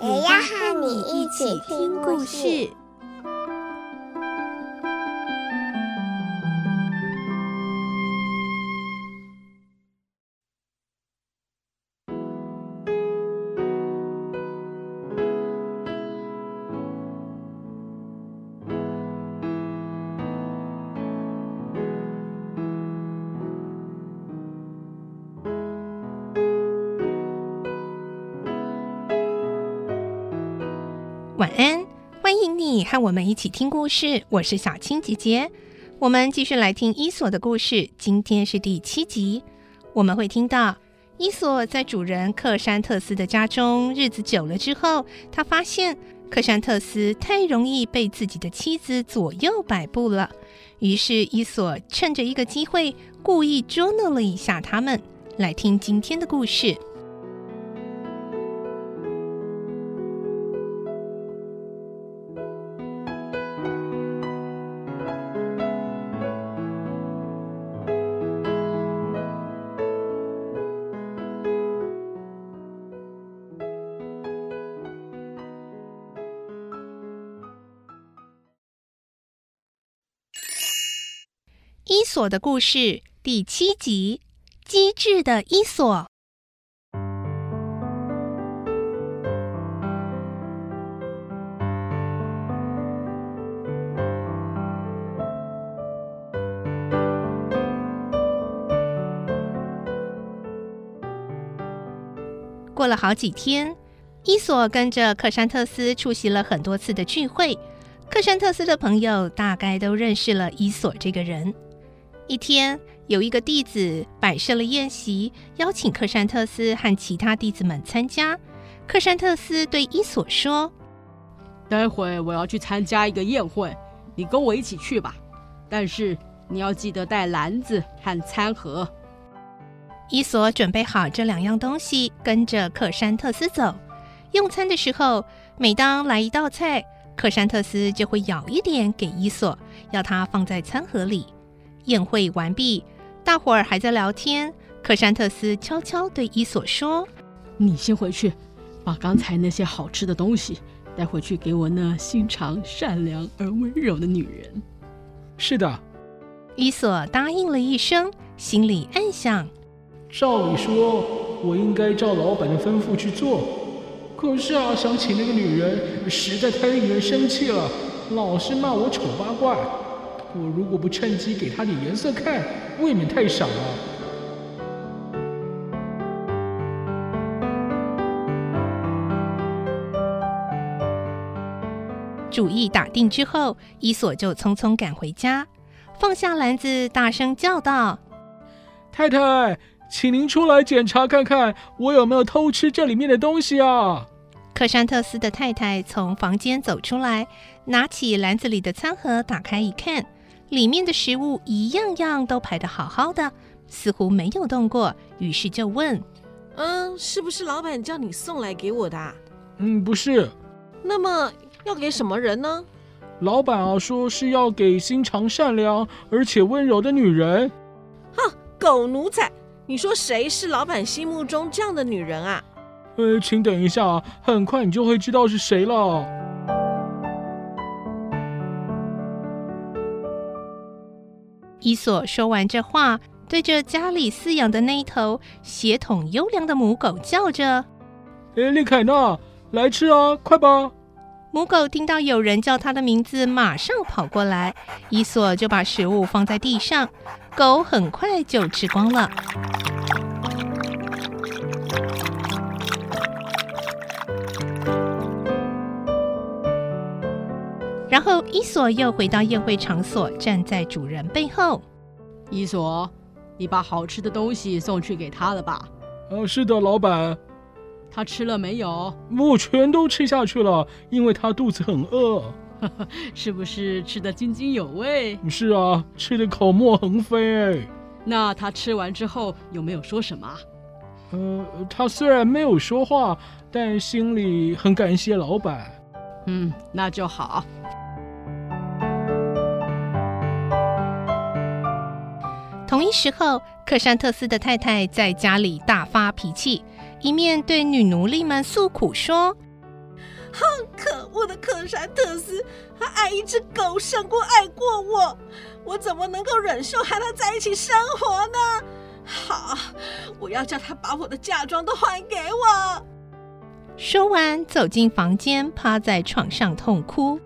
也要和你一起听故事。你和我们一起听故事。我是小青姐姐，我们继续来听伊索的故事。今天是第七集，我们会听到伊索在主人克山特斯的家中日子久了之后，他发现克山特斯太容易被自己的妻子左右摆布了，于是伊索趁着一个机会，故意捉弄了一下他们。来听今天的故事。伊索的故事第七集：机智的伊索。过了好几天，伊索跟着克珊特斯出席了很多次的聚会。克珊特斯的朋友大概都认识了伊索这个人。一天，有一个弟子摆设了宴席，邀请克山特斯和其他弟子们参加。克山特斯对伊索说：“待会我要去参加一个宴会，你跟我一起去吧。但是你要记得带篮子和餐盒。”伊索准备好这两样东西，跟着克山特斯走。用餐的时候，每当来一道菜，克山特斯就会舀一点给伊索，要他放在餐盒里。宴会完毕，大伙儿还在聊天。克山特斯悄悄对伊索说：“你先回去，把刚才那些好吃的东西带回去给我那心肠善良而温柔的女人。”“是的。”伊索答应了一声，心里暗想：“照理说，我应该照老板的吩咐去做。可是啊，想起那个女人实在太令人生气了，老是骂我丑八怪。”我如果不趁机给他点颜色看，未免太傻了。主意打定之后，伊索就匆匆赶回家，放下篮子，大声叫道：“太太，请您出来检查看看，我有没有偷吃这里面的东西啊？”克山特斯的太太从房间走出来，拿起篮子里的餐盒，打开一看。里面的食物一样样都排得好好的，似乎没有动过。于是就问：“嗯，是不是老板叫你送来给我的？”“嗯，不是。”“那么要给什么人呢？”“老板啊，说是要给心肠善良而且温柔的女人。”“哼，狗奴才！你说谁是老板心目中这样的女人啊？”“呃，请等一下，很快你就会知道是谁了。”伊索说完这话，对着家里饲养的那一头血统优良的母狗叫着：“哎，丽凯娜，来吃啊，快吧！”母狗听到有人叫它的名字，马上跑过来。伊索就把食物放在地上，狗很快就吃光了。后伊索又回到宴会场所，站在主人背后。伊索，你把好吃的东西送去给他了吧？呃，是的，老板。他吃了没有？我全都吃下去了，因为他肚子很饿。是不是吃得津津有味？是啊，吃得口沫横飞。那他吃完之后有没有说什么？呃，他虽然没有说话，但心里很感谢老板。嗯，那就好。同一时候，克珊特斯的太太在家里大发脾气，一面对女奴隶们诉苦说：“哼，可恶的克珊特斯，他爱一只狗胜过爱过我，我怎么能够忍受和他在一起生活呢？好，我要叫他把我的嫁妆都还给我。”说完，走进房间，趴在床上痛哭。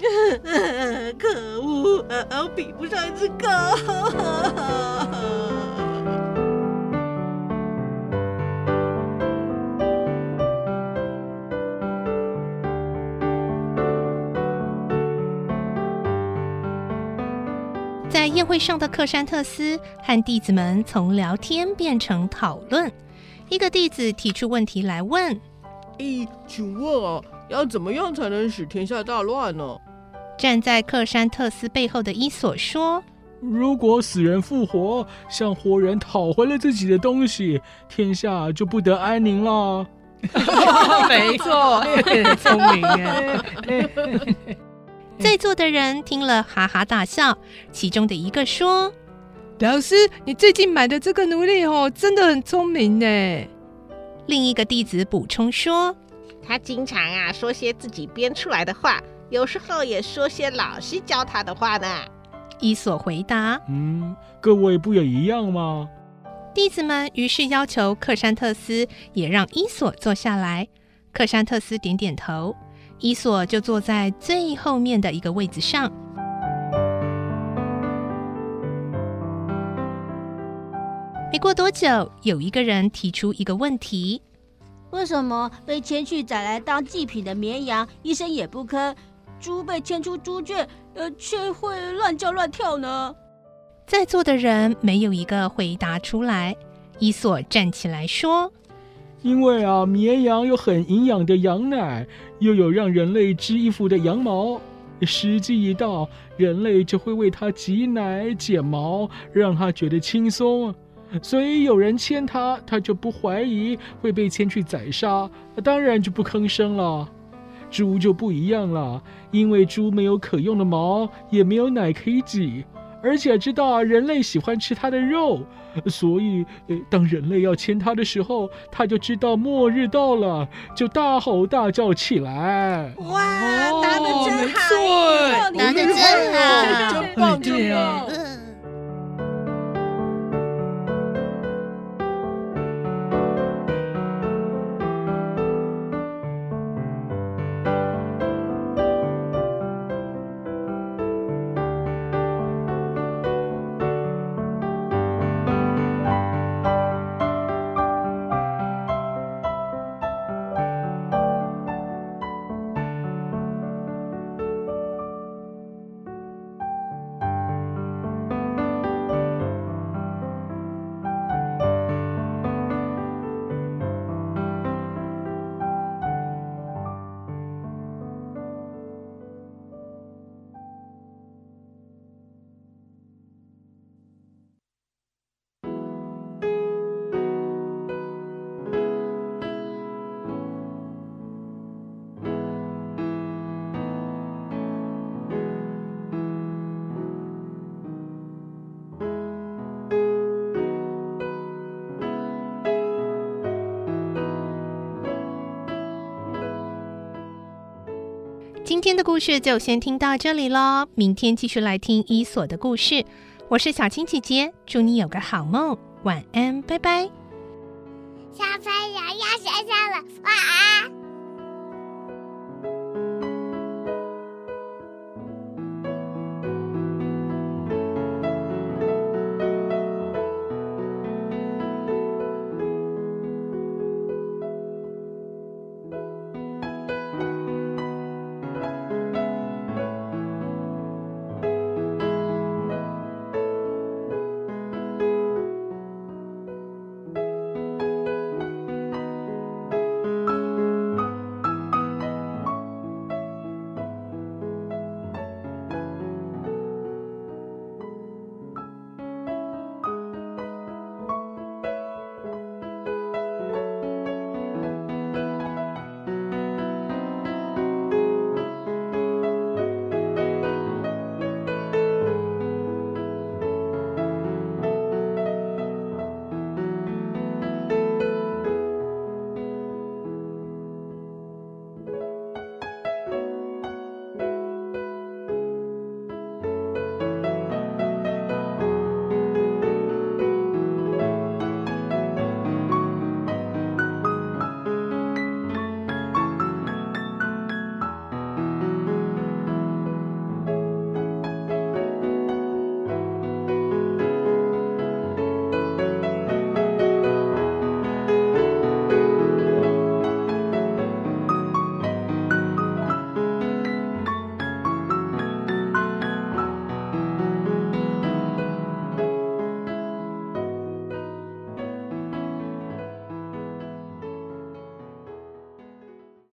可恶，我比不上一只狗。在宴会上的克山特斯和弟子们从聊天变成讨论。一个弟子提出问题来问：“咦，请问啊，要怎么样才能使天下大乱呢？”站在克山特斯背后的伊索说：“如果死人复活，向活人讨回了自己的东西，天下就不得安宁了。”没错，聪明。在座的人听了哈哈大笑，其中的一个说：“老师，你最近买的这个奴隶哦，真的很聪明呢。”另一个弟子补充说：“他经常啊说些自己编出来的话。”有时候也说些老师教他的话呢。伊索回答：“嗯，各位不也一样吗？”弟子们于是要求克山特斯也让伊索坐下来。克山特斯点点头，伊索就坐在最后面的一个位子上。没过多久，有一个人提出一个问题：“为什么被牵去宰来当祭品的绵羊一声也不吭？”猪被牵出猪圈，呃，却会乱叫乱跳呢。在座的人没有一个回答出来。伊索站起来说：“因为啊，绵羊有很营养的羊奶，又有让人类织衣服的羊毛。时机一到，人类就会为它挤奶、剪毛，让它觉得轻松。所以有人牵它，它就不怀疑会被牵去宰杀，当然就不吭声了。”猪就不一样了，因为猪没有可用的毛，也没有奶可以挤，而且知道人类喜欢吃它的肉，所以当人类要牵它的时候，它就知道末日到了，就大吼大叫起来。哇，答得真好，答得真好，真棒，真棒。今天的故事就先听到这里喽，明天继续来听伊索的故事。我是小青姐姐，祝你有个好梦，晚安，拜拜。小朋友要睡觉了，晚安。